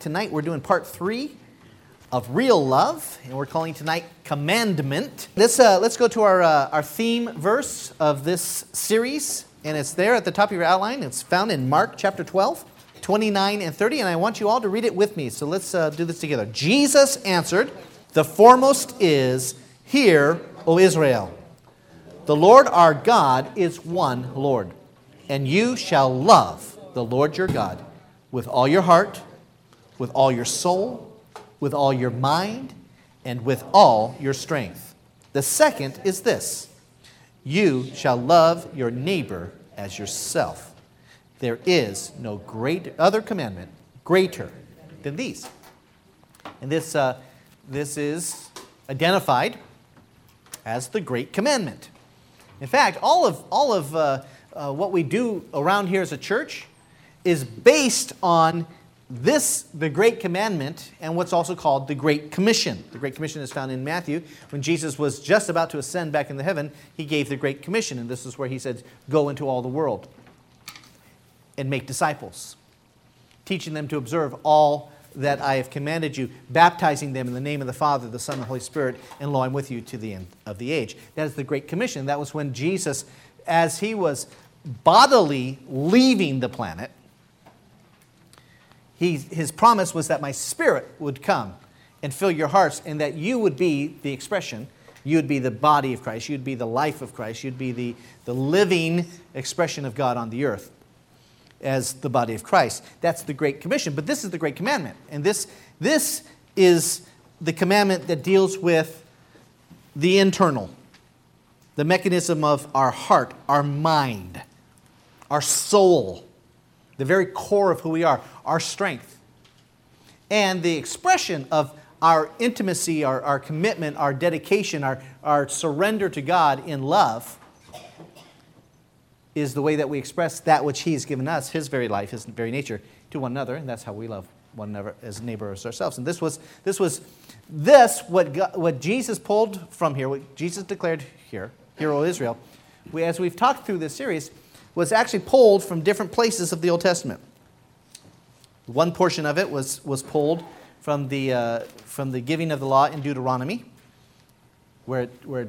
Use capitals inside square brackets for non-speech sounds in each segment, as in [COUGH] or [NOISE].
Tonight we're doing part three of Real Love, and we're calling tonight Commandment. Let's, uh, let's go to our, uh, our theme verse of this series, and it's there at the top of your outline. It's found in Mark chapter 12, 29 and 30, and I want you all to read it with me. So let's uh, do this together. Jesus answered, The foremost is, Hear, O Israel. The Lord our God is one Lord, and you shall love the Lord your God with all your heart, with all your soul, with all your mind, and with all your strength. The second is this you shall love your neighbor as yourself. There is no great other commandment greater than these. And this, uh, this is identified as the great commandment. In fact, all of, all of uh, uh, what we do around here as a church is based on this, the Great Commandment, and what's also called the Great Commission. The Great Commission is found in Matthew. When Jesus was just about to ascend back into heaven, he gave the Great Commission, and this is where he said, Go into all the world and make disciples, teaching them to observe all that I have commanded you, baptizing them in the name of the Father, the Son, and the Holy Spirit, and lo, I'm with you to the end of the age. That is the Great Commission. That was when Jesus, as he was bodily leaving the planet, he, his promise was that my spirit would come and fill your hearts, and that you would be the expression. You would be the body of Christ. You'd be the life of Christ. You'd be the, the living expression of God on the earth as the body of Christ. That's the Great Commission. But this is the Great Commandment. And this, this is the commandment that deals with the internal, the mechanism of our heart, our mind, our soul the very core of who we are, our strength. And the expression of our intimacy, our, our commitment, our dedication, our, our surrender to God in love is the way that we express that which He's given us, His very life, His very nature, to one another. And that's how we love one another as neighbor as ourselves. And this was this was this what God, what Jesus pulled from here, what Jesus declared here, Hear, O Israel. We, as we've talked through this series, was actually pulled from different places of the Old Testament. One portion of it was, was pulled from the, uh, from the giving of the law in Deuteronomy, where, where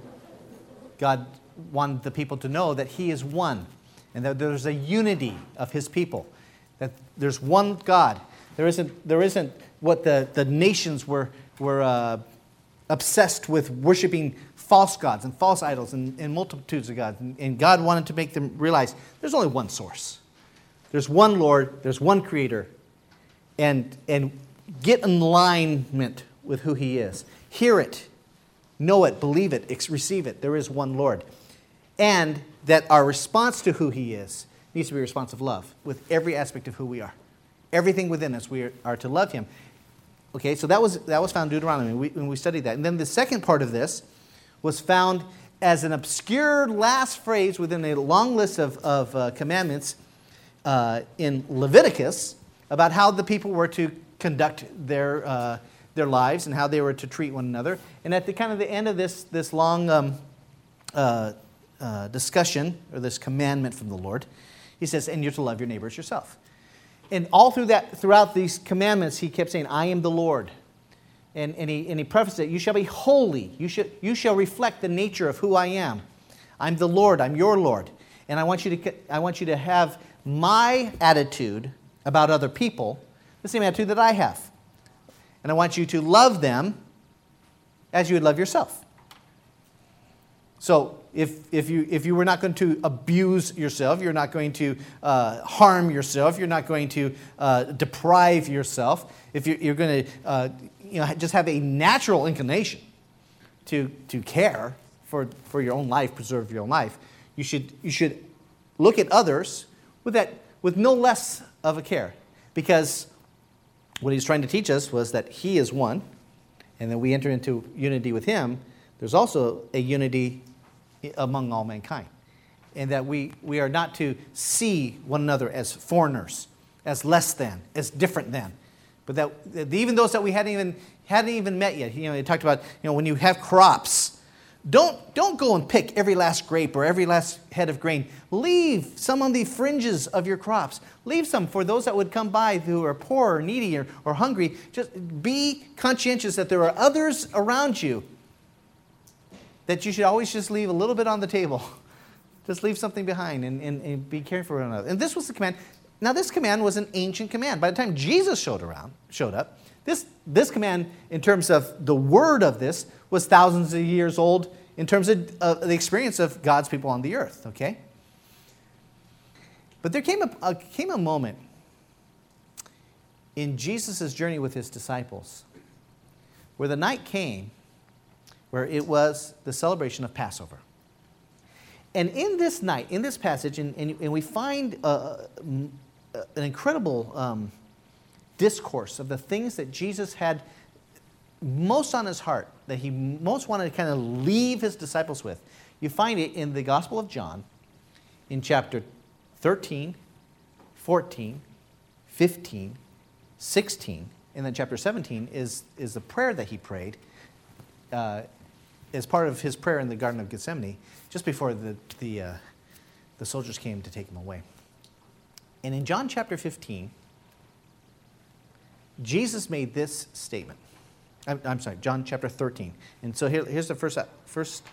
God wanted the people to know that He is one and that there's a unity of His people, that there's one God. There isn't, there isn't what the, the nations were, were uh, obsessed with worshiping false gods and false idols and, and multitudes of gods. And, and God wanted to make them realize there's only one source. There's one Lord, there's one Creator, and, and get in alignment with who He is. Hear it, know it, believe it, receive it. There is one Lord. And that our response to who He is needs to be a response of love with every aspect of who we are. Everything within us, we are, are to love Him. Okay, so that was, that was found in Deuteronomy when we studied that. And then the second part of this was found as an obscure last phrase within a long list of, of uh, commandments uh, in Leviticus about how the people were to conduct their, uh, their lives and how they were to treat one another. And at the kind of the end of this, this long um, uh, uh, discussion, or this commandment from the Lord, he says, and you're to love your neighbors yourself. And all through that, throughout these commandments, he kept saying, I am the Lord and, and, he, and he prefaced it, You shall be holy. You, should, you shall reflect the nature of who I am. I'm the Lord. I'm your Lord. And I want you to, I want you to have my attitude about other people, the same attitude that I have. And I want you to love them as you would love yourself. So if, if, you, if you were not going to abuse yourself, you're not going to uh, harm yourself, you're not going to uh, deprive yourself, if you're, you're going to uh, you know, just have a natural inclination to, to care for, for your own life, preserve your own life, you should, you should look at others with, that, with no less of a care. Because what he's trying to teach us was that he is one, and then we enter into unity with him. There's also a unity among all mankind. And that we, we are not to see one another as foreigners, as less than, as different than, but that, even those that we hadn't even, hadn't even met yet, you know, he talked about, you know, when you have crops, Don't, don't go and pick every last grape or every last head of grain. Leave some on the fringes of your crops. Leave some for those that would come by who are poor or needy or, or hungry. Just be conscientious that there are others around you that you should always just leave a little bit on the table. [LAUGHS] Just leave something behind and, and, and be careful for one another. And this was the command. Now, this command was an ancient command. By the time Jesus showed around, showed up, this, this command, in terms of the word of this, was thousands of years old in terms of uh, the experience of God's people on the earth, okay? But there came a, came a moment in Jesus' journey with his disciples where the night came where it was the celebration of Passover. And in this night, in this passage, and, and, and we find uh, an incredible um, discourse of the things that Jesus had most on his heart, that he most wanted to kind of leave his disciples with. You find it in the Gospel of John in chapter 13, 14, 15, 16, and then chapter 17 is, is the prayer that he prayed uh, as part of his prayer in the Garden of Gethsemane just before the, the, uh, the soldiers came to take him away. And in John chapter 15, Jesus made this statement. I'm, I'm sorry, John chapter 13. And so here, here's the first, first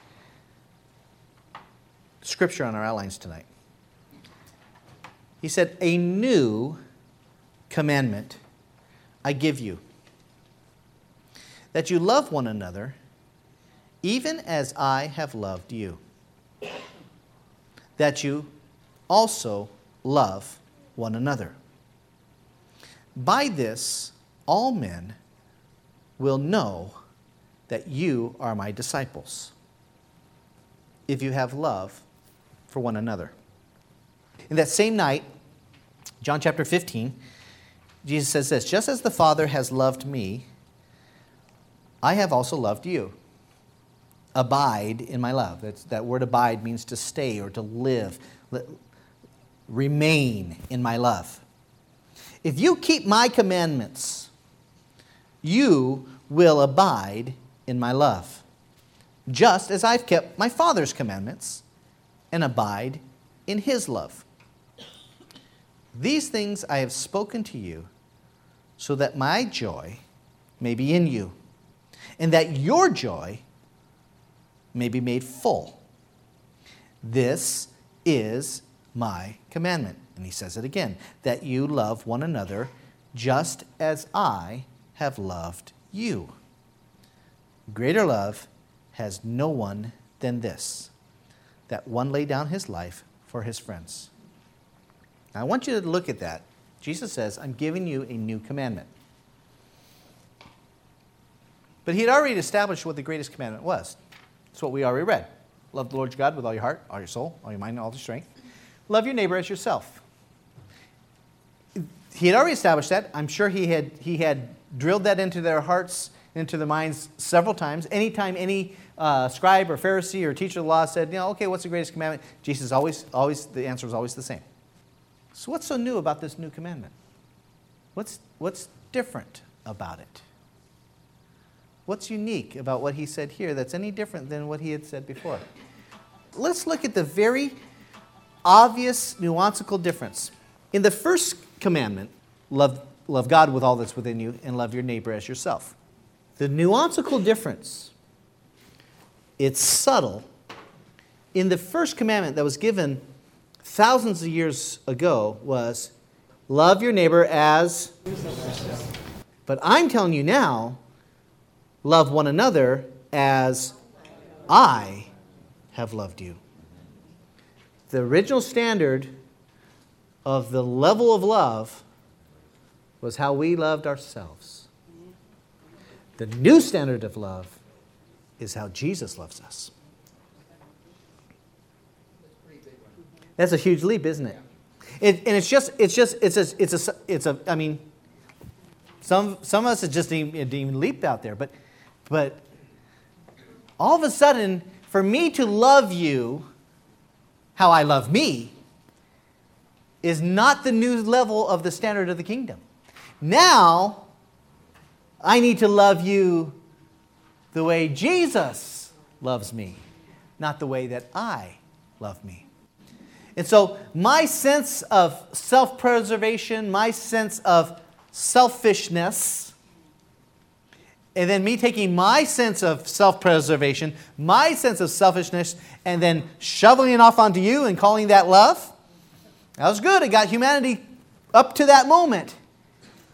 scripture on our outlines tonight. He said, A new commandment I give you that you love one another, even as I have loved you that you also love one another. By this, all men will know that you are my disciples, if you have love for one another. In that same night, John chapter 15, Jesus says this Just as the Father has loved me, I have also loved you abide in my love. That's, that word abide means to stay or to live, remain in my love. If you keep my commandments, you will abide in my love, just as I've kept my Father's commandments and abide in his love. These things I have spoken to you so that my joy may be in you, and that your joy may be made full. This is my commandment. And he says it again that you love one another just as I have loved you. Greater love has no one than this that one lay down his life for his friends. Now, I want you to look at that. Jesus says, I'm giving you a new commandment. But he had already established what the greatest commandment was. It's what we already read. Love the Lord your God with all your heart, all your soul, all your mind, and all your strength. Love your neighbor as yourself. He had already established that. I'm sure he had, he had drilled that into their hearts, into their minds several times. Anytime any uh, scribe or Pharisee or teacher of the law said, you know, okay, what's the greatest commandment? Jesus always, always, the answer was always the same. So what's so new about this new commandment? What's, what's different about it? What's unique about what he said here that's any different than what he had said before? Let's look at the very obvious nuancical difference. In the first commandment, love, love God with all that's within you and love your neighbor as yourself. The nuancical difference, it's subtle. In the first commandment that was given thousands of years ago was love your neighbor as. But I'm telling you now, love one another as I have loved you. The original standard of the level of love was how we loved ourselves. The new standard of love is how Jesus loves us. That's a huge leap, isn't it? it and it's just, it's just, it's a, it's a, it's a, I mean, some, some of us, it just didn't even leap out there, but but all of a sudden, for me to love you how I love me is not the new level of the standard of the kingdom. Now, I need to love you the way Jesus loves me, not the way that I love me. And so, my sense of self preservation, my sense of selfishness, and then me taking my sense of self preservation, my sense of selfishness, and then shoveling it off onto you and calling that love, that was good. It got humanity up to that moment.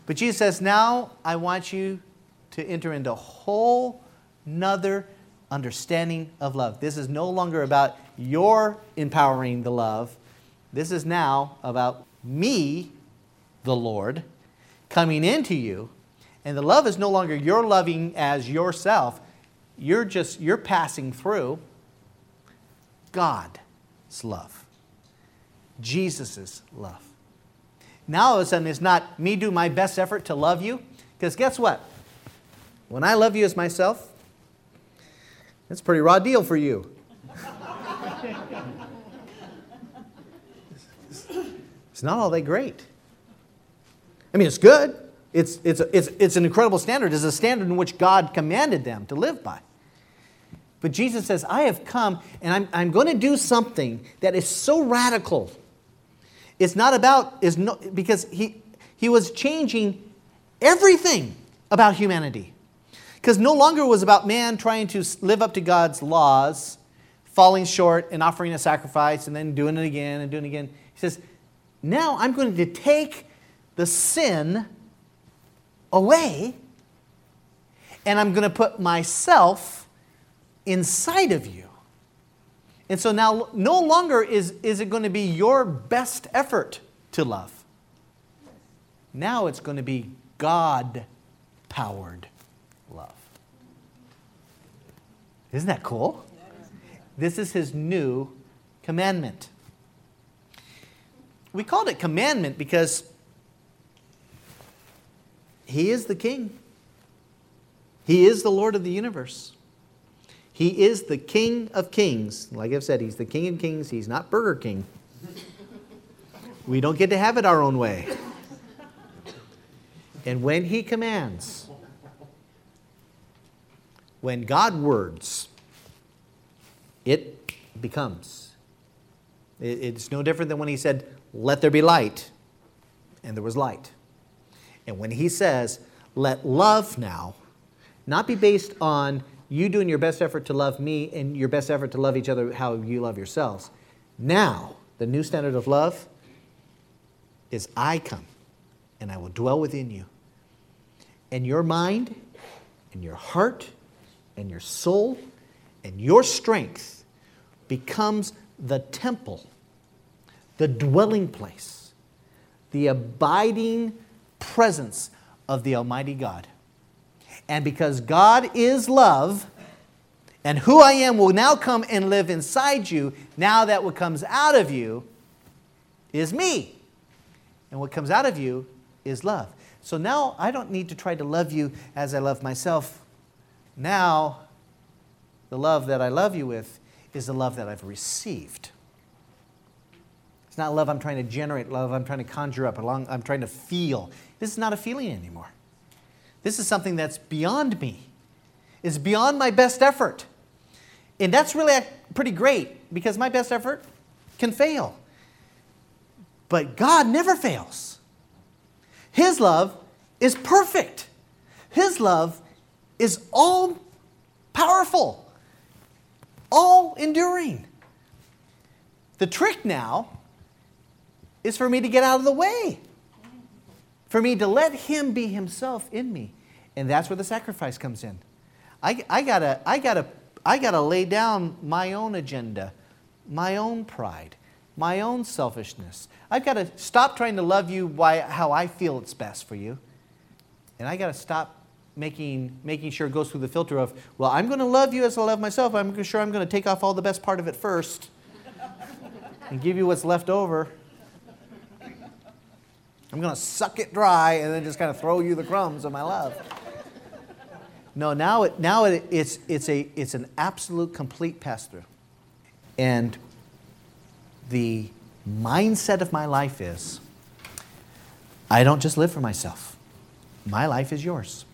But Jesus says, now I want you to enter into a whole nother understanding of love. This is no longer about your empowering the love. This is now about me, the Lord, coming into you. And the love is no longer your loving as yourself. You're just, you're passing through God's love, Jesus' love. Now all of a sudden it's not me do my best effort to love you. Because guess what? When I love you as myself, it's a pretty raw deal for you. [LAUGHS] it's not all that great. I mean, it's good. It's, it's, it's, it's an incredible standard. It's a standard in which God commanded them to live by. But Jesus says, I have come and I'm, I'm going to do something that is so radical. It's not about, is no, because he, he was changing everything about humanity. Because no longer was about man trying to live up to God's laws, falling short and offering a sacrifice and then doing it again and doing it again. He says, now I'm going to take the sin away and I'm going to put myself inside of you. And so now, no longer is, is it going to be your best effort to love. Now it's going to be God powered love. Isn't that cool? This is his new commandment. We called it commandment because he is the king. He is the Lord of the universe. He is the King of Kings. Like I've said, He's the King of Kings. He's not Burger King. We don't get to have it our own way. And when He commands, when God words, it becomes. It's no different than when He said, Let there be light, and there was light. And when He says, Let love now not be based on you doing your best effort to love me and your best effort to love each other how you love yourselves. Now, the new standard of love is I come and I will dwell within you. And your mind and your heart and your soul and your strength becomes the temple, the dwelling place, the abiding presence of the Almighty God. And because God is love, and who I am will now come and live inside you, now that what comes out of you is me. And what comes out of you is love. So now I don't need to try to love you as I love myself. Now, the love that I love you with is the love that I've received. It's not love I'm trying to generate, love I'm trying to conjure up, I'm trying to feel. This is not a feeling anymore. This is something that's beyond me. It's beyond my best effort. And that's really pretty great because my best effort can fail. But God never fails. His love is perfect. His love is all powerful, all enduring. The trick now is for me to get out of the way for me to let Him be Himself in me. And that's where the sacrifice comes in. I, I, gotta, I, gotta, I gotta lay down my own agenda, my own pride, my own selfishness. I've got to stop trying to love you by how I feel it's best for you. And I got to stop making, making sure it goes through the filter of, well, I'm to love you as I love myself. I'm sure I'm to take off all the best part of it first and give you what's left over. I'm going to suck it dry and then just kind of throw you the crumbs of my love. No, now, it, now it, it's, it's, a, it's an absolute complete pass through. And the mindset of my life is I don't just live for myself, my life is yours.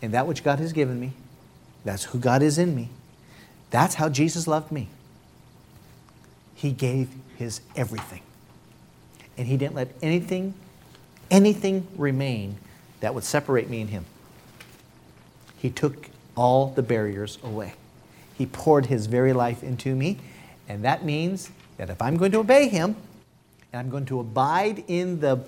And that which God has given me, that's who God is in me, That's how Jesus loved me. He gave his everything. And he didn't let anything, anything remain that would separate me and him. He took all the barriers away. He poured his very life into me. And that means that if I'm going to obey him, and I'm going to abide in the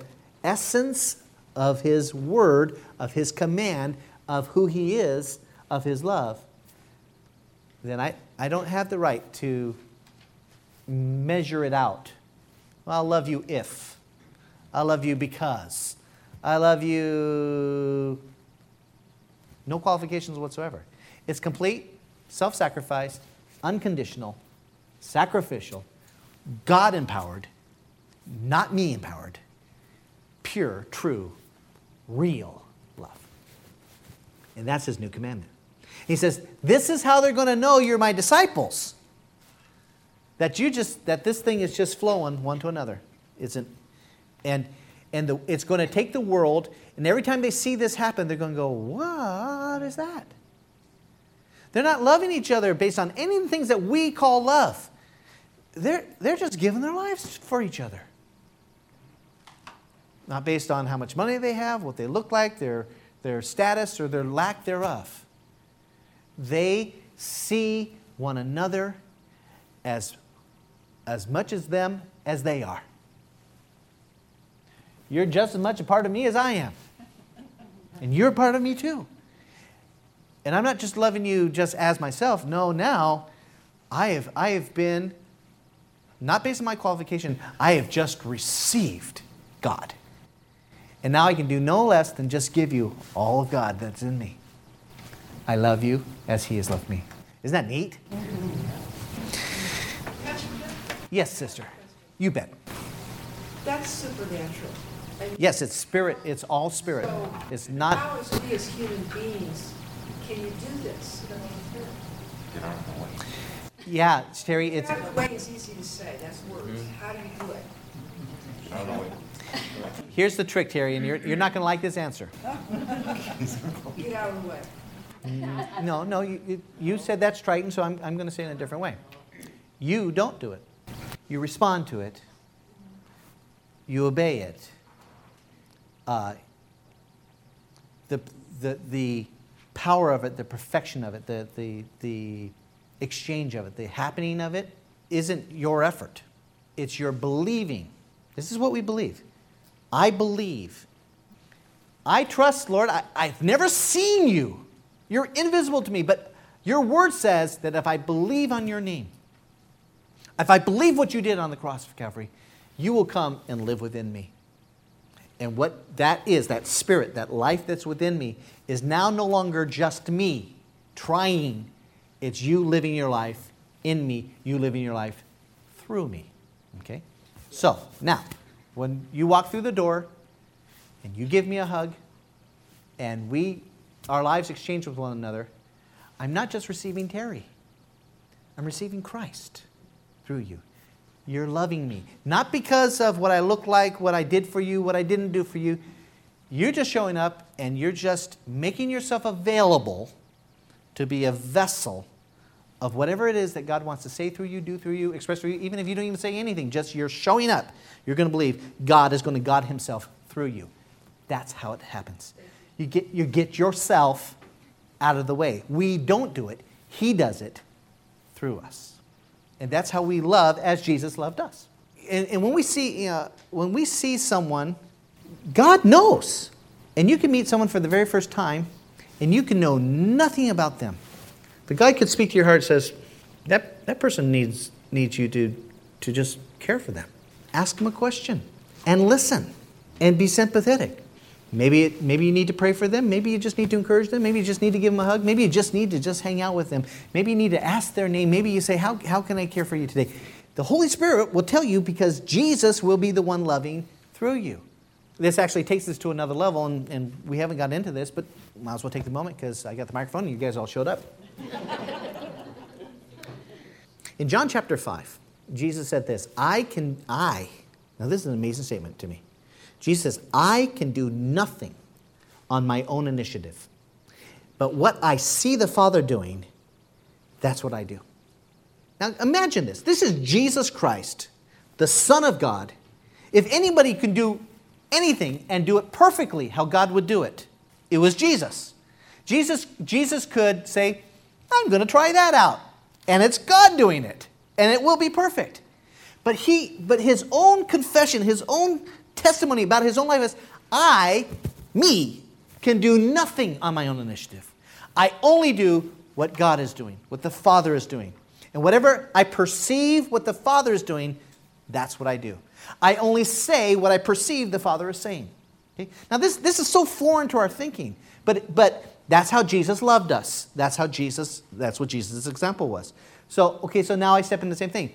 essence of his word, of his command, of who he is, of his love, then I, I don't have the right to measure it out. I'll love you if. I love you because. I love you. No qualifications whatsoever. It's complete, self sacrificed, unconditional, sacrificial, God empowered, not me empowered, pure, true, real love. And that's his new commandment. He says, This is how they're going to know you're my disciples. That you just that this thing is just flowing one to another. Isn't and and the, it's going to take the world, and every time they see this happen, they're going to go, What is that? They're not loving each other based on any of the things that we call love. They're, they're just giving their lives for each other. Not based on how much money they have, what they look like, their, their status, or their lack thereof. They see one another as, as much as them as they are. You're just as much a part of me as I am. And you're a part of me too. And I'm not just loving you just as myself. No, now I have, I have been, not based on my qualification, I have just received God. And now I can do no less than just give you all of God that's in me. I love you as He has loved me. Isn't that neat? Yes, sister. You bet. That's supernatural. And Yes, it's spirit. It's all spirit. so It's not. How, as we as human beings, can you do this? Get out of the way. Yeah, Terry. It's Get out of the way is easy to say. That's words. Mm-hmm. How do you do it? Get out of the way. here's the trick, Terry, and you're you're not going to like this answer. [LAUGHS] Get out of the way. Mm, no, no. You you, you said that's Triton, so I'm I'm going to say it in a different way. You don't do it. You respond to it. You obey it. Uh, the, the, the power of it, the perfection of it, the, the, the exchange of it, the happening of it isn't your effort. It's your believing. This is what we believe. I believe. I trust, Lord. I, I've never seen you. You're invisible to me, but your word says that if I believe on your name, if I believe what you did on the cross of Calvary, you will come and live within me. And what that is, that spirit, that life that's within me, is now no longer just me trying. It's you living your life in me, you living your life through me. Okay? So, now, when you walk through the door and you give me a hug and we, our lives exchange with one another, I'm not just receiving Terry, I'm receiving Christ through you. You're loving me. Not because of what I look like, what I did for you, what I didn't do for you. You're just showing up and you're just making yourself available to be a vessel of whatever it is that God wants to say through you, do through you, express through you, even if you don't even say anything, just you're showing up. You're going to believe God is going to God Himself through you. That's how it happens. You get, you get yourself out of the way. We don't do it, He does it through us. And that's how we love as Jesus loved us. And, and when, we see, uh, when we see someone, God knows. And you can meet someone for the very first time, and you can know nothing about them. The guy could speak to your heart and says, that, that person needs, needs you to, to just care for them. Ask them a question and listen and be sympathetic. Maybe, it, maybe you need to pray for them. Maybe you just need to encourage them. Maybe you just need to give them a hug. Maybe you just need to just hang out with them. Maybe you need to ask their name. Maybe you say, How, how can I care for you today? The Holy Spirit will tell you because Jesus will be the one loving through you. This actually takes us to another level, and, and we haven't got into this, but might as well take the moment because I got the microphone and you guys all showed up. In John chapter 5, Jesus said this I can, I, now this is an amazing statement to me. Jesus says, I can do nothing on my own initiative. But what I see the Father doing, that's what I do. Now imagine this. This is Jesus Christ, the Son of God. If anybody can do anything and do it perfectly how God would do it, it was Jesus. Jesus, Jesus could say, I'm going to try that out. And it's God doing it. And it will be perfect. But he but his own confession, his own testimony about his own life is I, me, can do nothing on my own initiative. I only do what God is doing, what the Father is doing. And whatever I perceive what the Father is doing, that's what I do. I only say what I perceive the Father is saying. Okay? Now, this, this is so foreign to our thinking, but, but that's how Jesus loved us. That's how Jesus, that's what Jesus' example was. So, okay, so now I step in the same thing.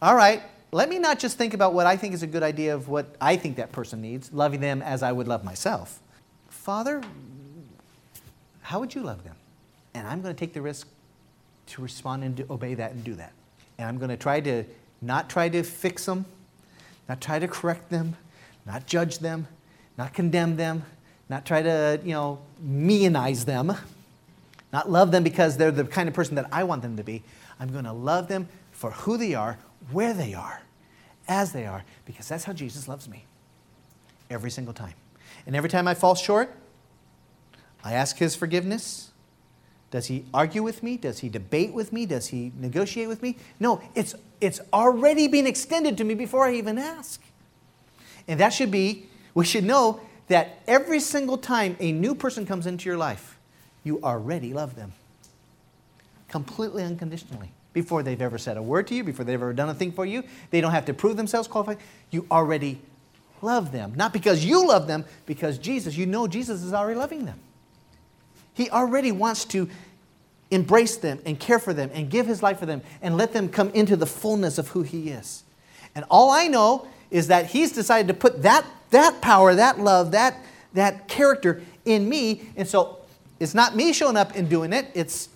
All right, let me not just think about what I think is a good idea of what I think that person needs, loving them as I would love myself. Father, how would you love them? And I'm going to take the risk to respond and to obey that and do that. And I'm going to try to not try to fix them, not try to correct them, not judge them, not condemn them, not try to, you know, meionize them, not love them because they're the kind of person that I want them to be. I'm going to love them for who they are, where they are, as they are, because that's how Jesus loves me every single time. And every time I fall short, I ask His forgiveness. Does He argue with me? Does He debate with me? Does He negotiate with me? No, it's, it's already been extended to me before I even ask. And that should be, we should know that every single time a new person comes into your life, you already love them completely unconditionally before they've ever said a word to you, before they've ever done a thing for you. They don't have to prove themselves qualified. You already love them. Not because you love them, because Jesus, you know Jesus is already loving them. He already wants to embrace them and care for them and give his life for them and let them come into the fullness of who he is. And all I know is that he's decided to put that, that power, that love, that, that character in me. And so it's not me showing up and doing it, it's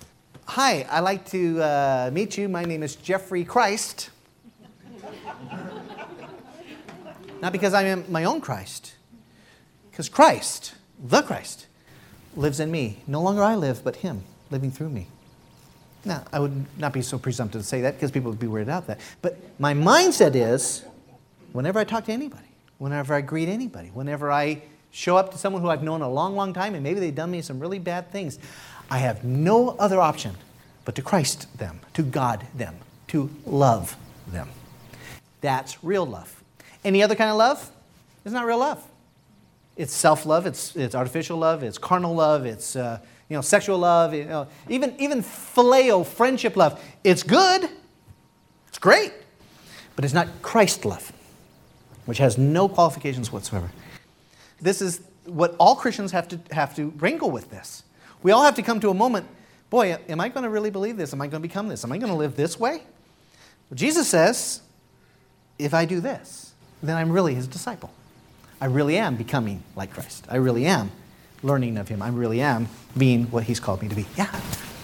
Hi, I'd like to uh, meet you. My name is Jeffrey Christ. Not because I am my own Christ, because Christ, the Christ, lives in me. No longer I live, but Him living through me. Now, I would not be so presumptive to say that because people would be weirded out that. But my mindset is whenever I talk to anybody, whenever I greet anybody, whenever I show up to someone who I've known a long, long time and maybe they've done me some really bad things, I have no other option but to Christ them, to God them, to love them. That's real love. Any other kind of love is not real love. It's self love, it's, it's artificial love, it's carnal love, it's uh, you know, sexual love, you know, even, even phileo, friendship love. It's good, it's great, but it's not Christ love, which has no qualifications whatsoever. This is what all Christians have to, have to wrangle with this. We all have to come to a moment boy, am I going to really believe this? Am I going to become this? Am I going to live this way? Well, Jesus says, if I do this, then I'm really his disciple. I really am becoming like Christ. I really am learning of him. I really am being what he's called me to be. Yeah.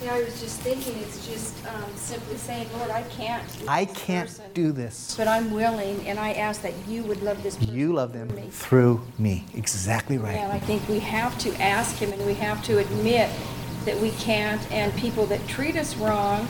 Yeah, I was just thinking, it's just um, simply saying, Lord, I can't. I can't person, do this. But I'm willing, and I ask that you would love this person. You love them through me. through me. Exactly right. Yeah, I think we have to ask him and we have to admit that we can't, and people that treat us wrong,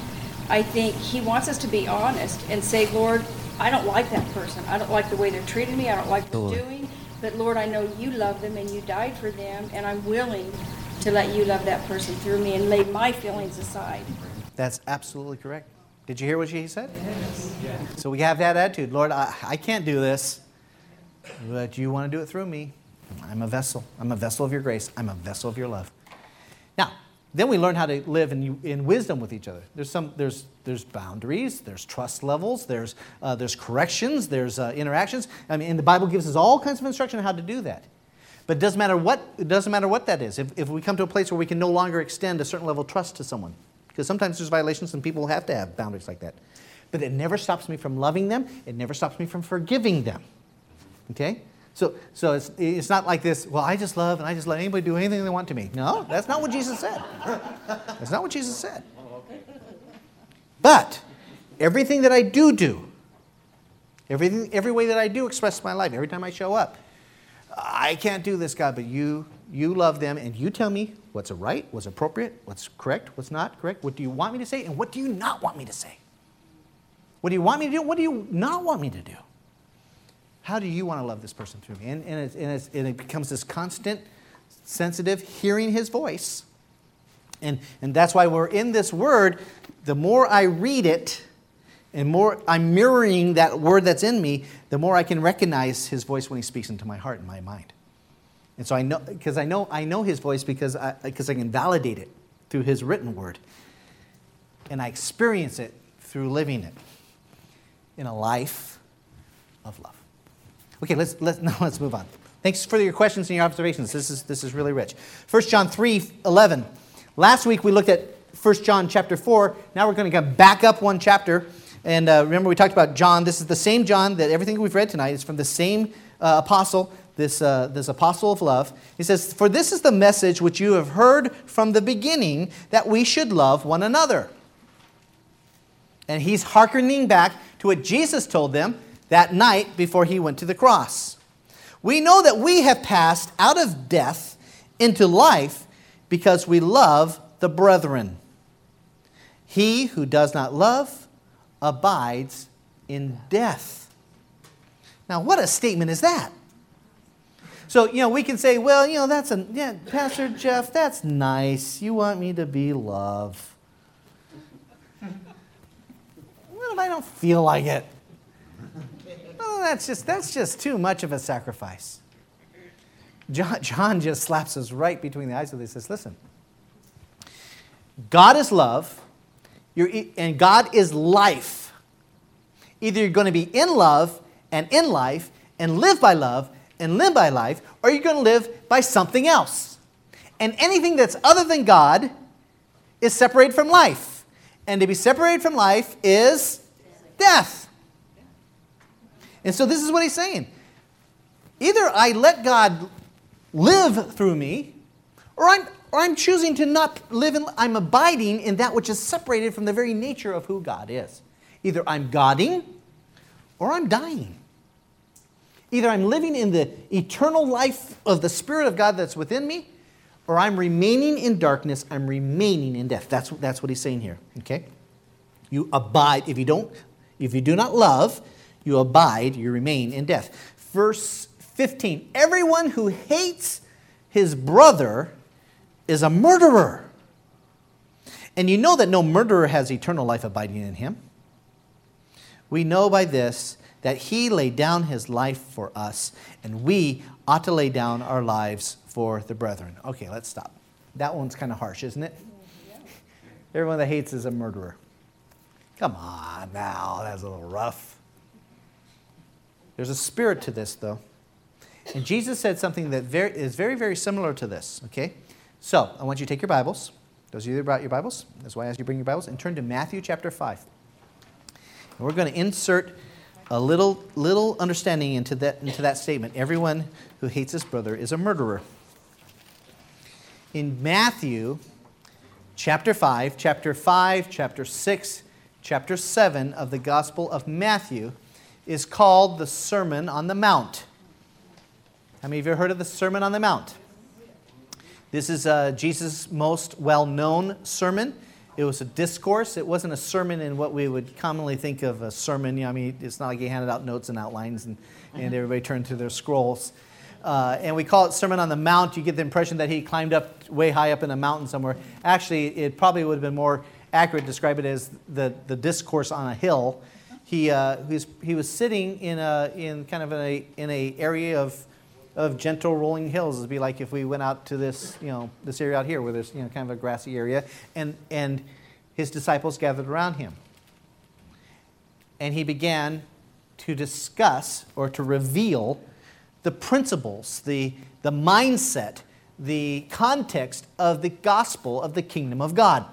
I think he wants us to be honest and say, Lord, I don't like that person. I don't like the way they're treating me. I don't like what they're doing. But Lord, I know you love them and you died for them, and I'm willing to let you love that person through me and lay my feelings aside. That's absolutely correct. Did you hear what she said? Yes. So we have that attitude. Lord, I, I can't do this, but you want to do it through me. I'm a vessel. I'm a vessel of your grace. I'm a vessel of your love. Now, then we learn how to live in, in wisdom with each other. There's, some, there's, there's boundaries, there's trust levels, there's, uh, there's corrections, there's uh, interactions. I mean, and the Bible gives us all kinds of instruction on how to do that. But it doesn't matter what, it doesn't matter what that is. If, if we come to a place where we can no longer extend a certain level of trust to someone, because sometimes there's violations and people have to have boundaries like that. But it never stops me from loving them, it never stops me from forgiving them. Okay? So, so it's, it's not like this, well, I just love and I just let anybody do anything they want to me. No, that's not what Jesus said. That's not what Jesus said. But everything that I do do, everything, every way that I do express my life, every time I show up, I can't do this, God, but you, you love them and you tell me what's right, what's appropriate, what's correct, what's not correct, what do you want me to say, and what do you not want me to say. What do you want me to do? What do you not want me to do? How do you want to love this person through me? And, and, it's, and, it's, and it becomes this constant, sensitive hearing his voice. And, and that's why we're in this word. The more I read it, and more I'm mirroring that word that's in me, the more I can recognize his voice when he speaks into my heart and my mind. And so I know, because I know, I know his voice because I, because I can validate it through his written word. And I experience it through living it in a life of love. Okay, let's, let's, [LAUGHS] now let's move on. Thanks for your questions and your observations. This is, this is really rich. 1 John 3 11. Last week we looked at 1 John chapter 4. Now we're going to go back up one chapter. And uh, remember, we talked about John. This is the same John that everything we've read tonight is from the same uh, apostle, this, uh, this apostle of love. He says, For this is the message which you have heard from the beginning, that we should love one another. And he's hearkening back to what Jesus told them that night before he went to the cross. We know that we have passed out of death into life because we love the brethren. He who does not love abides in death. Now, what a statement is that? So, you know, we can say, well, you know, that's a, yeah, Pastor Jeff, that's nice. You want me to be love. What if I don't feel like it? Oh, that's just, that's just too much of a sacrifice. John, John just slaps us right between the eyes with this. Says, listen, God is love, you're, and God is life. Either you're going to be in love and in life and live by love and live by life, or you're going to live by something else. And anything that's other than God is separated from life. And to be separated from life is death. And so this is what he's saying. Either I let God live through me, or I'm, or I'm choosing to not live in, I'm abiding in that which is separated from the very nature of who God is. Either I'm Godding or I'm dying. Either I'm living in the eternal life of the Spirit of God that's within me, or I'm remaining in darkness, I'm remaining in death. That's, that's what he's saying here, okay? You abide. If you don't, if you do not love, you abide, you remain in death. Verse 15 Everyone who hates his brother is a murderer. And you know that no murderer has eternal life abiding in him. We know by this that he laid down his life for us, and we ought to lay down our lives for the brethren. Okay, let's stop. That one's kind of harsh, isn't it? [LAUGHS] Everyone that hates is a murderer. Come on now, that's a little rough. There's a spirit to this, though. And Jesus said something that very, is very, very similar to this, okay? So, I want you to take your Bibles. Those of you that brought your Bibles, that's why I asked you to bring your Bibles, and turn to Matthew chapter 5. And we're going to insert a little, little understanding into that, into that statement. Everyone who hates his brother is a murderer. In Matthew chapter 5, chapter 5, chapter 6, chapter 7 of the Gospel of Matthew is called the Sermon on the Mount. How many of you heard of the Sermon on the Mount? This is uh, Jesus' most well known sermon. It was a discourse. It wasn't a sermon in what we would commonly think of a sermon. You know, I mean, it's not like he handed out notes and outlines and, and everybody turned to their scrolls. Uh, and we call it Sermon on the Mount. You get the impression that he climbed up way high up in a mountain somewhere. Actually, it probably would have been more accurate to describe it as the, the discourse on a hill. He, uh, he, was, he was sitting in, a, in kind of a, in a area of, of gentle rolling hills. It'd be like if we went out to this, you know, this area out here where there's, you know, kind of a grassy area, and, and his disciples gathered around him. And he began to discuss or to reveal the principles, the, the mindset, the context of the gospel of the kingdom of God.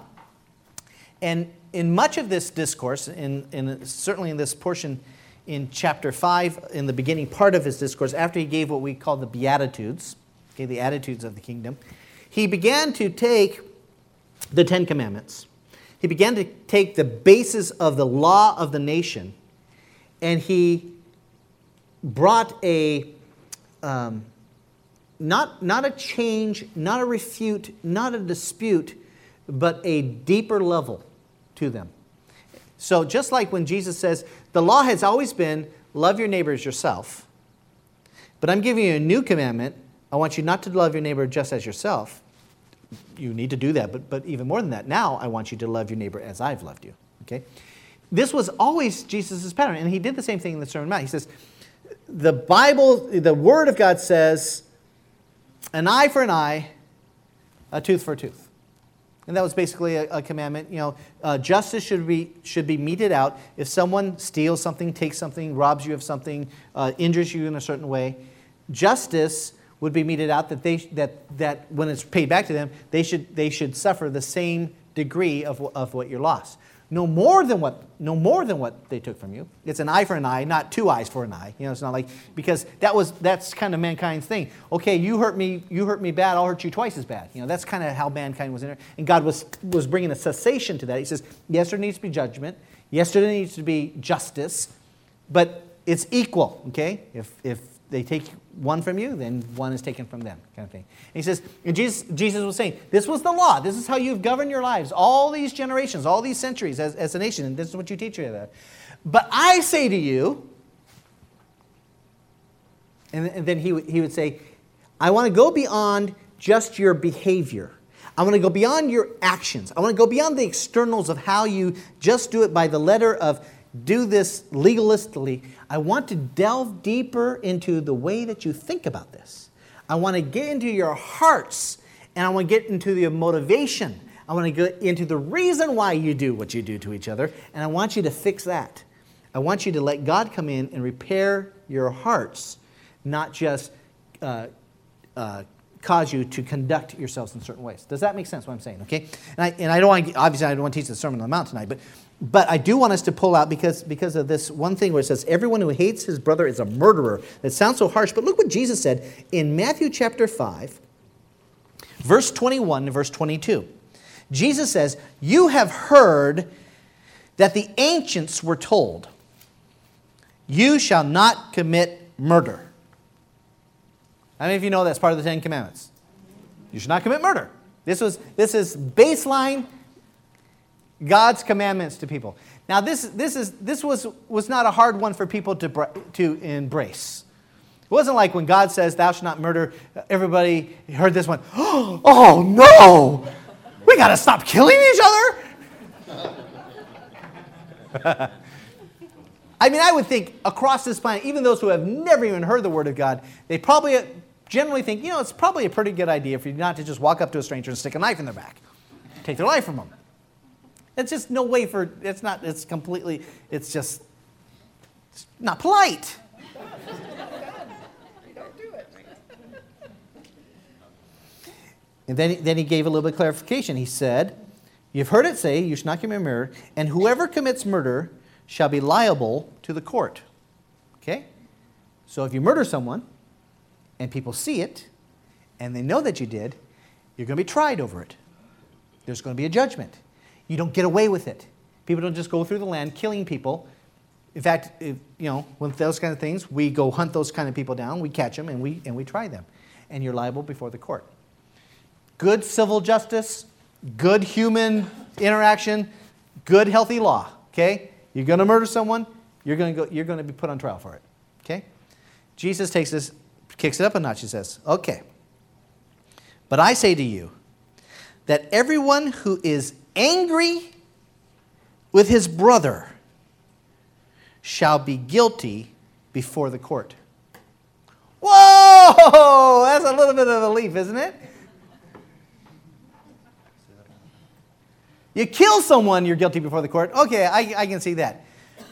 And in much of this discourse, in, in, certainly in this portion in chapter 5, in the beginning part of his discourse, after he gave what we call the Beatitudes, okay, the attitudes of the kingdom, he began to take the Ten Commandments. He began to take the basis of the law of the nation and he brought a, um, not, not a change, not a refute, not a dispute, but a deeper level to them. So just like when Jesus says, the law has always been love your neighbor as yourself, but I'm giving you a new commandment. I want you not to love your neighbor just as yourself. You need to do that, but, but even more than that, now I want you to love your neighbor as I've loved you. Okay? This was always Jesus' pattern, and he did the same thing in the Sermon on the Mount. He says, the Bible, the Word of God says, an eye for an eye, a tooth for a tooth. And that was basically a, a commandment. You know, uh, justice should be, should be meted out. If someone steals something, takes something, robs you of something, uh, injures you in a certain way, justice would be meted out that, they, that, that when it's paid back to them, they should, they should suffer the same degree of, of what you lost no more than what no more than what they took from you. It's an eye for an eye not two eyes for an eye. You know it's not like because that was that's kind of mankind's thing. Okay you hurt me you hurt me bad i'll hurt you twice as bad. You know that's kind of how mankind was in there. And god was was bringing a cessation to that. He says yes there needs to be judgment. Yes there needs to be justice but it's equal okay? If if they take one from you, then one is taken from them, kind of thing. And he says, and Jesus, Jesus was saying, this was the law. This is how you've governed your lives all these generations, all these centuries as, as a nation, and this is what you teach you that. But I say to you, and, and then he, he would say, I want to go beyond just your behavior. I want to go beyond your actions. I want to go beyond the externals of how you just do it by the letter of do this legalistically. I want to delve deeper into the way that you think about this. I want to get into your hearts and I want to get into the motivation. I want to get into the reason why you do what you do to each other, and I want you to fix that. I want you to let God come in and repair your hearts, not just uh, uh, cause you to conduct yourselves in certain ways. Does that make sense what I'm saying? Okay? And I, and I don't want, obviously, I don't want to teach the Sermon on the Mount tonight, but but I do want us to pull out because, because of this one thing where it says, everyone who hates his brother is a murderer. That sounds so harsh, but look what Jesus said in Matthew chapter 5, verse 21 and verse 22. Jesus says, You have heard that the ancients were told, You shall not commit murder. How many of you know that's part of the Ten Commandments? You should not commit murder. This, was, this is baseline God's commandments to people. Now, this, this, is, this was, was not a hard one for people to, to embrace. It wasn't like when God says, Thou shalt not murder, uh, everybody heard this one, [GASPS] Oh no! We got to stop killing each other? [LAUGHS] I mean, I would think across this planet, even those who have never even heard the Word of God, they probably uh, generally think, you know, it's probably a pretty good idea for you not to just walk up to a stranger and stick a knife in their back, take their life from them. It's just no way for, it's not, it's completely, it's just it's not polite. And then, then he gave a little bit of clarification. He said, You've heard it say, You should not commit murder, and whoever commits murder shall be liable to the court. Okay? So if you murder someone and people see it and they know that you did, you're going to be tried over it. There's going to be a judgment. You don't get away with it. People don't just go through the land killing people. In fact, if, you know, with those kind of things, we go hunt those kind of people down, we catch them, and we, and we try them. And you're liable before the court. Good civil justice, good human interaction, good healthy law. Okay? You're going to murder someone, you're going to, go, you're going to be put on trial for it. Okay? Jesus takes this, kicks it up a notch. He says, Okay. But I say to you that everyone who is angry with his brother shall be guilty before the court. Whoa! That's a little bit of a leap, isn't it? You kill someone, you're guilty before the court. Okay, I, I can see that.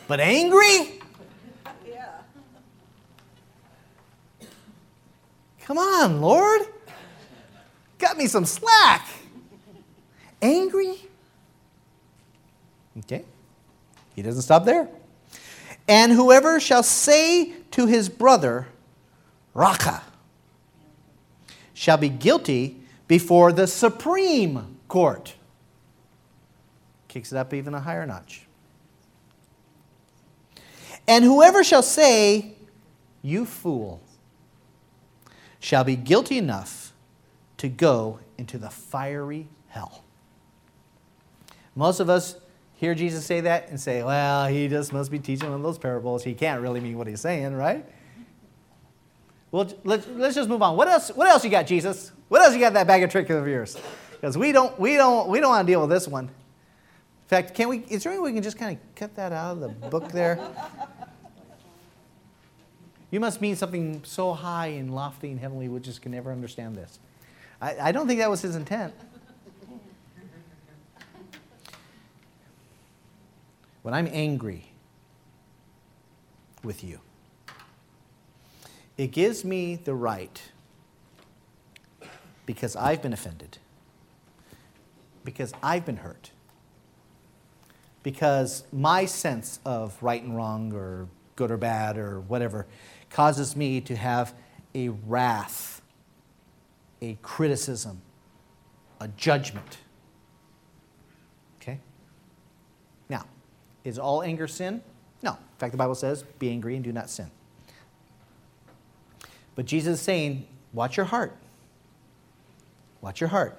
But angry? Yeah. Come on, Lord. Got me some slack. Angry? Okay? He doesn't stop there. And whoever shall say to his brother, Raca, shall be guilty before the Supreme Court. Kicks it up even a higher notch. And whoever shall say, You fool, shall be guilty enough to go into the fiery hell. Most of us hear Jesus say that and say, well, he just must be teaching one of those parables. He can't really mean what he's saying, right? Well, let's, let's just move on. What else, what else you got, Jesus? What else you got that bag of tricks of yours? Because we don't, we, don't, we don't want to deal with this one. In fact, can we, is there any way we can just kind of cut that out of the book there? You must mean something so high and lofty and heavenly we just can never understand this. I, I don't think that was his intent. When I'm angry with you, it gives me the right, because I've been offended, because I've been hurt, because my sense of right and wrong or good or bad or whatever causes me to have a wrath, a criticism, a judgment. Okay? Now, is all anger sin? No. In fact, the Bible says, be angry and do not sin. But Jesus is saying, watch your heart. Watch your heart.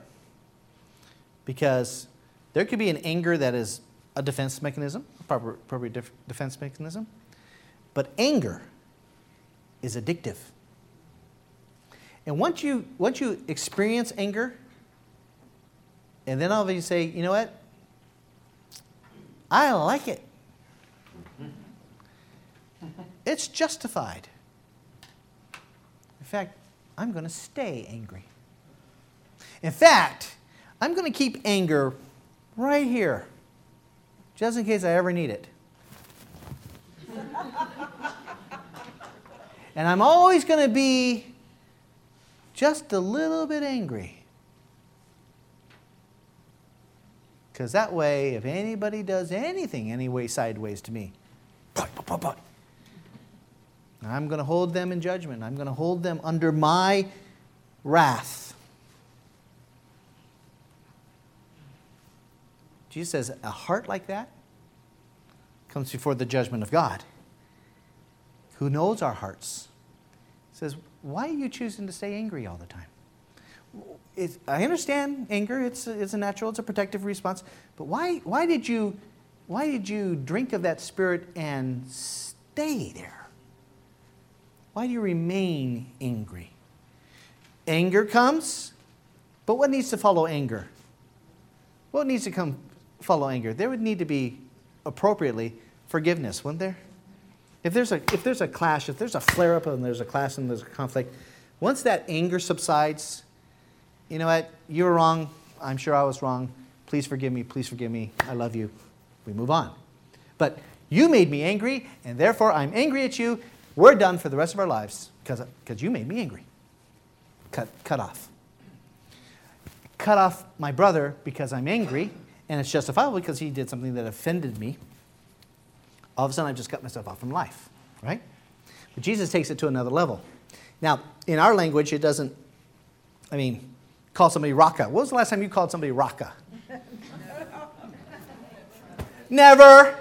Because there could be an anger that is a defense mechanism, a proper, appropriate def- defense mechanism. But anger is addictive. And once you, once you experience anger, and then all of you say, you know what? I like it. It's justified. In fact, I'm going to stay angry. In fact, I'm going to keep anger right here, just in case I ever need it. and I'm always going to be just a little bit angry. Because that way, if anybody does anything any way sideways to me, I'm going to hold them in judgment. I'm going to hold them under my wrath. Jesus says, a heart like that comes before the judgment of God, who knows our hearts. Says, why are you choosing to stay angry all the time? I understand anger, it's a, it's a natural, it's a protective response, but why, why, did you, why did you drink of that spirit and stay there? Why do you remain angry? Anger comes, but what needs to follow anger? What needs to come follow anger? There would need to be appropriately forgiveness, wouldn't there? If there's a if there's a clash, if there's a flare up and there's a clash and there's a conflict, once that anger subsides, you know what? You were wrong. I'm sure I was wrong. Please forgive me. Please forgive me. I love you. We move on. But you made me angry, and therefore I'm angry at you. We're done for the rest of our lives because you made me angry. Cut, cut off. Cut off my brother because I'm angry, and it's justifiable because he did something that offended me. All of a sudden, I've just cut myself off from life, right? But Jesus takes it to another level. Now, in our language, it doesn't, I mean, call somebody Raca. When was the last time you called somebody Raca? Never.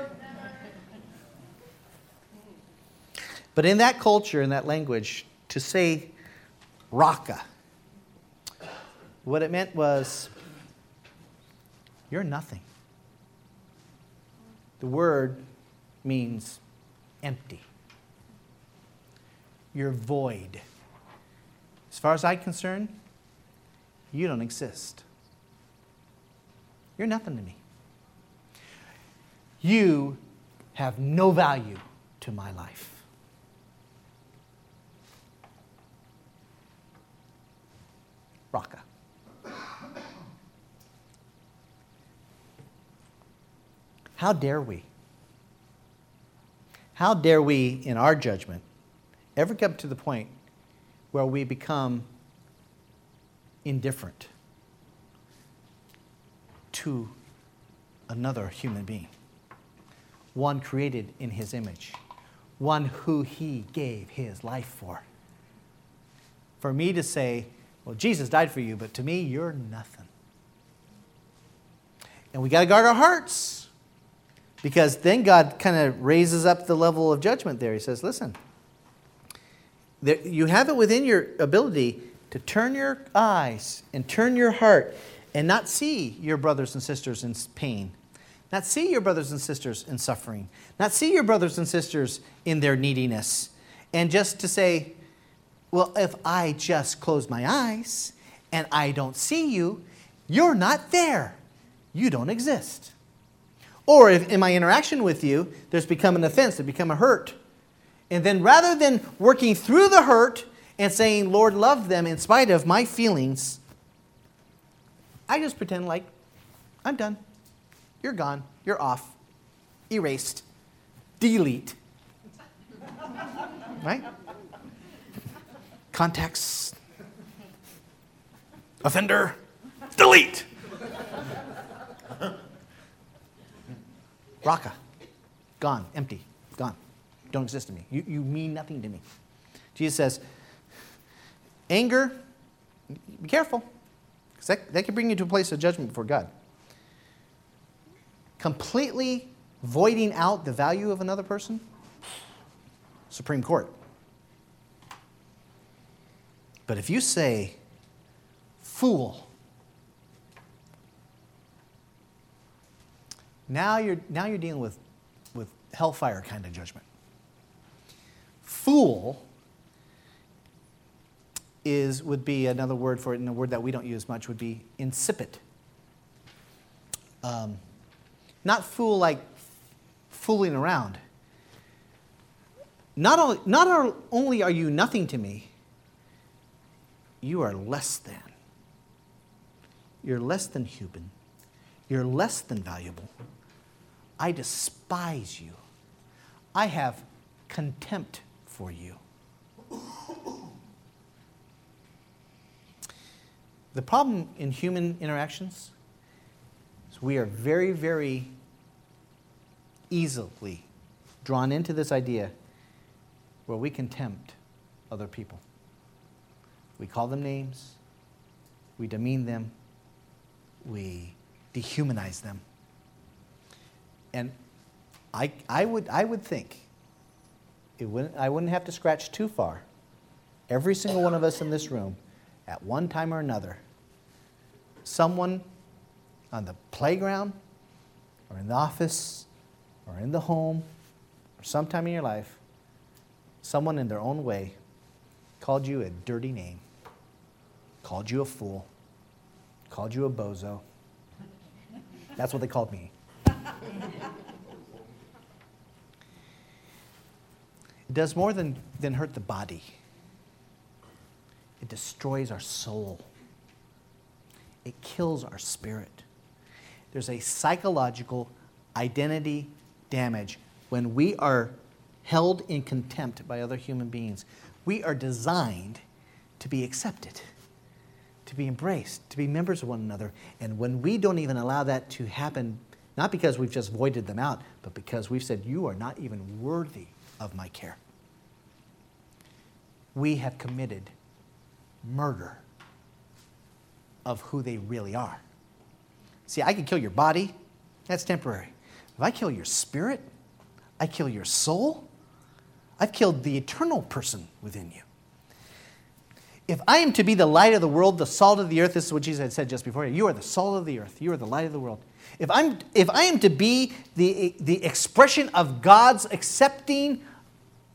But in that culture, in that language, to say Raca, what it meant was, you're nothing. The word means empty. You're void. As far as I'm concerned, you don't exist. You're nothing to me. You have no value to my life. Raca. How dare we? How dare we, in our judgment, ever come to the point where we become indifferent to another human being? One created in his image, one who he gave his life for. For me to say, well, Jesus died for you, but to me, you're nothing. And we got to guard our hearts because then God kind of raises up the level of judgment there. He says, listen, there, you have it within your ability to turn your eyes and turn your heart and not see your brothers and sisters in pain, not see your brothers and sisters in suffering, not see your brothers and sisters in their neediness, and just to say, well, if I just close my eyes and I don't see you, you're not there. You don't exist. Or if in my interaction with you, there's become an offense, there's become a hurt. And then rather than working through the hurt and saying, Lord, love them in spite of my feelings, I just pretend like I'm done. You're gone. You're off. Erased. Delete. [LAUGHS] right? Contacts. Offender. Delete. [LAUGHS] Raca. Gone. Empty. Gone. Don't exist to me. You, you mean nothing to me. Jesus says, anger, be careful. Because that, that can bring you to a place of judgment before God. Completely voiding out the value of another person, Supreme Court. But if you say, fool, now you're, now you're dealing with, with hellfire kind of judgment. Fool is would be another word for it, and a word that we don't use much would be insipid. Um, not fool like fooling around. Not, only, not only are you nothing to me, you are less than. You're less than human. You're less than valuable. I despise you. I have contempt for you. The problem in human interactions is we are very, very easily drawn into this idea where we contempt other people. We call them names, we demean them, we dehumanize them. And I, I, would, I would think it wouldn't, I wouldn't have to scratch too far. Every single one of us in this room, at one time or another, someone on the playground or in the office or in the home or sometime in your life, someone in their own way called you a dirty name, called you a fool, called you a bozo. That's what they called me. It does more than, than hurt the body, it destroys our soul, it kills our spirit. There's a psychological identity damage when we are held in contempt by other human beings. We are designed to be accepted, to be embraced, to be members of one another. And when we don't even allow that to happen, not because we've just voided them out, but because we've said, You are not even worthy of my care, we have committed murder of who they really are. See, I can kill your body, that's temporary. If I kill your spirit, I kill your soul, I've killed the eternal person within you. If I am to be the light of the world, the salt of the earth, this is what Jesus had said just before. You are the salt of the earth. You are the light of the world. If, I'm, if I am to be the, the expression of God's accepting,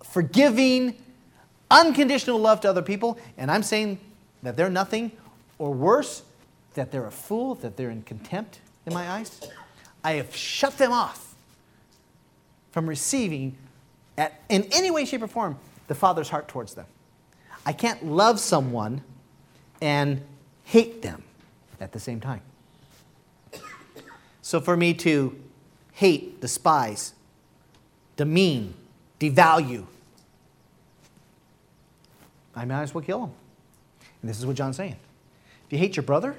forgiving, unconditional love to other people, and I'm saying that they're nothing, or worse, that they're a fool, that they're in contempt in my eyes, I have shut them off from receiving, at, in any way, shape, or form, the Father's heart towards them. I can't love someone and hate them at the same time. So for me to hate, despise, demean, devalue, I might as well kill them. And this is what John's saying. If you hate your brother,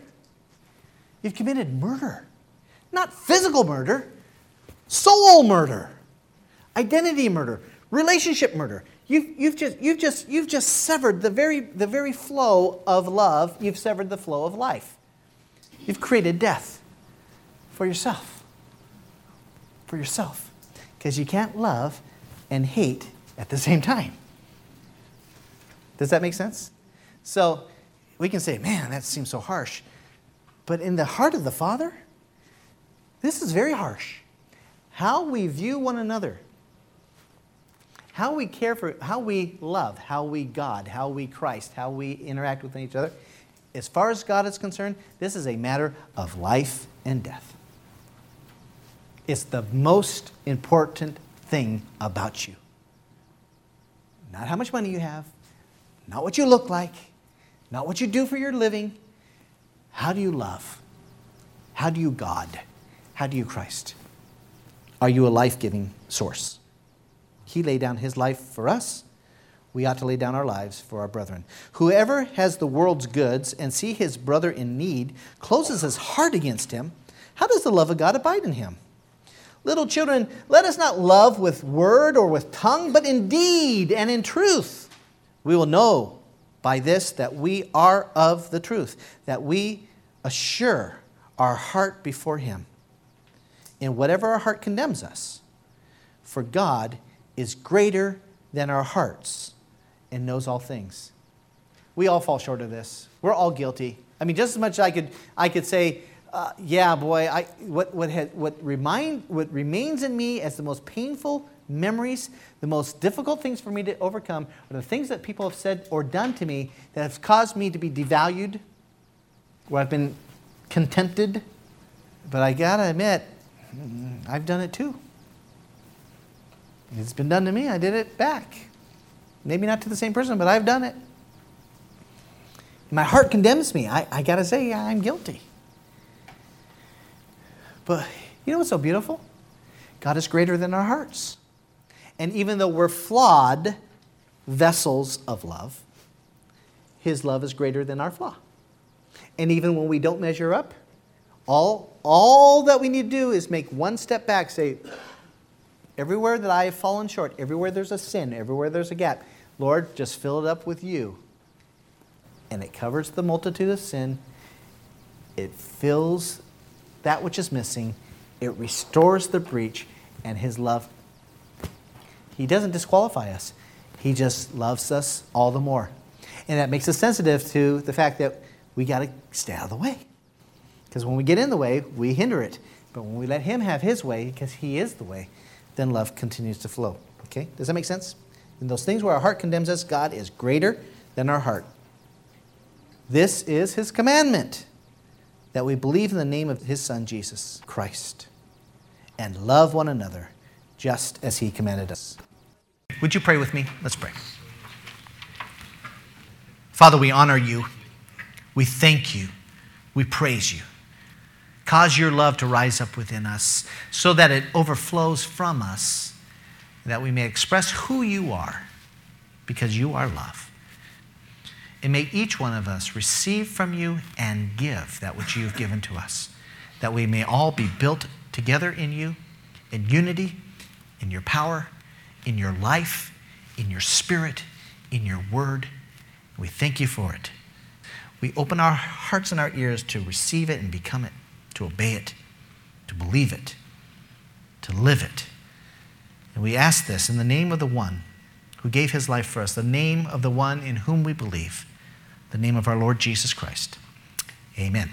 you've committed murder. Not physical murder, soul murder, identity murder, relationship murder. You've, you've, just, you've, just, you've just severed the very, the very flow of love, you've severed the flow of life. You've created death for yourself. For yourself. Because you can't love and hate at the same time. Does that make sense? So we can say, man, that seems so harsh. But in the heart of the Father, this is very harsh. how we view one another, how we care for, how we love, how we God, how we Christ, how we interact with each other, as far as God is concerned, this is a matter of life and death. It's the most important thing about you. Not how much money you have, not what you look like, not what you do for your living. How do you love? How do you God? How do you Christ? Are you a life giving source? He laid down his life for us. We ought to lay down our lives for our brethren. Whoever has the world's goods and see his brother in need closes his heart against him. How does the love of God abide in him? Little children, let us not love with word or with tongue, but in deed and in truth. We will know by this that we are of the truth, that we assure our heart before Him in whatever our heart condemns us. For God is greater than our hearts and knows all things. We all fall short of this. We're all guilty. I mean, just as much as I could, I could say, uh, yeah, boy, I, what, what, what, remind, what remains in me as the most painful memories, the most difficult things for me to overcome are the things that people have said or done to me that have caused me to be devalued, where I've been contempted. But I gotta admit, mm, I've done it too. It's been done to me, I did it back. Maybe not to the same person, but I've done it. My heart condemns me. I, I gotta say, I'm guilty. But you know what's so beautiful? God is greater than our hearts. And even though we're flawed vessels of love, His love is greater than our flaw. And even when we don't measure up, all, all that we need to do is make one step back, say, everywhere that I have fallen short, everywhere there's a sin, everywhere there's a gap, Lord, just fill it up with you. And it covers the multitude of sin. It fills that which is missing, it restores the breach, and His love. He doesn't disqualify us, He just loves us all the more. And that makes us sensitive to the fact that we got to stay out of the way. Because when we get in the way, we hinder it. But when we let Him have His way, because He is the way, then love continues to flow. Okay? Does that make sense? In those things where our heart condemns us, God is greater than our heart. This is His commandment that we believe in the name of his Son, Jesus Christ, and love one another just as he commanded us. Would you pray with me? Let's pray. Father, we honor you. We thank you. We praise you. Cause your love to rise up within us so that it overflows from us, that we may express who you are because you are love. And may each one of us receive from you and give that which you've given to us, that we may all be built together in you, in unity, in your power, in your life, in your spirit, in your word. We thank you for it. We open our hearts and our ears to receive it and become it, to obey it, to believe it, to live it. And we ask this in the name of the one who gave his life for us, the name of the one in whom we believe the name of our Lord Jesus Christ. Amen.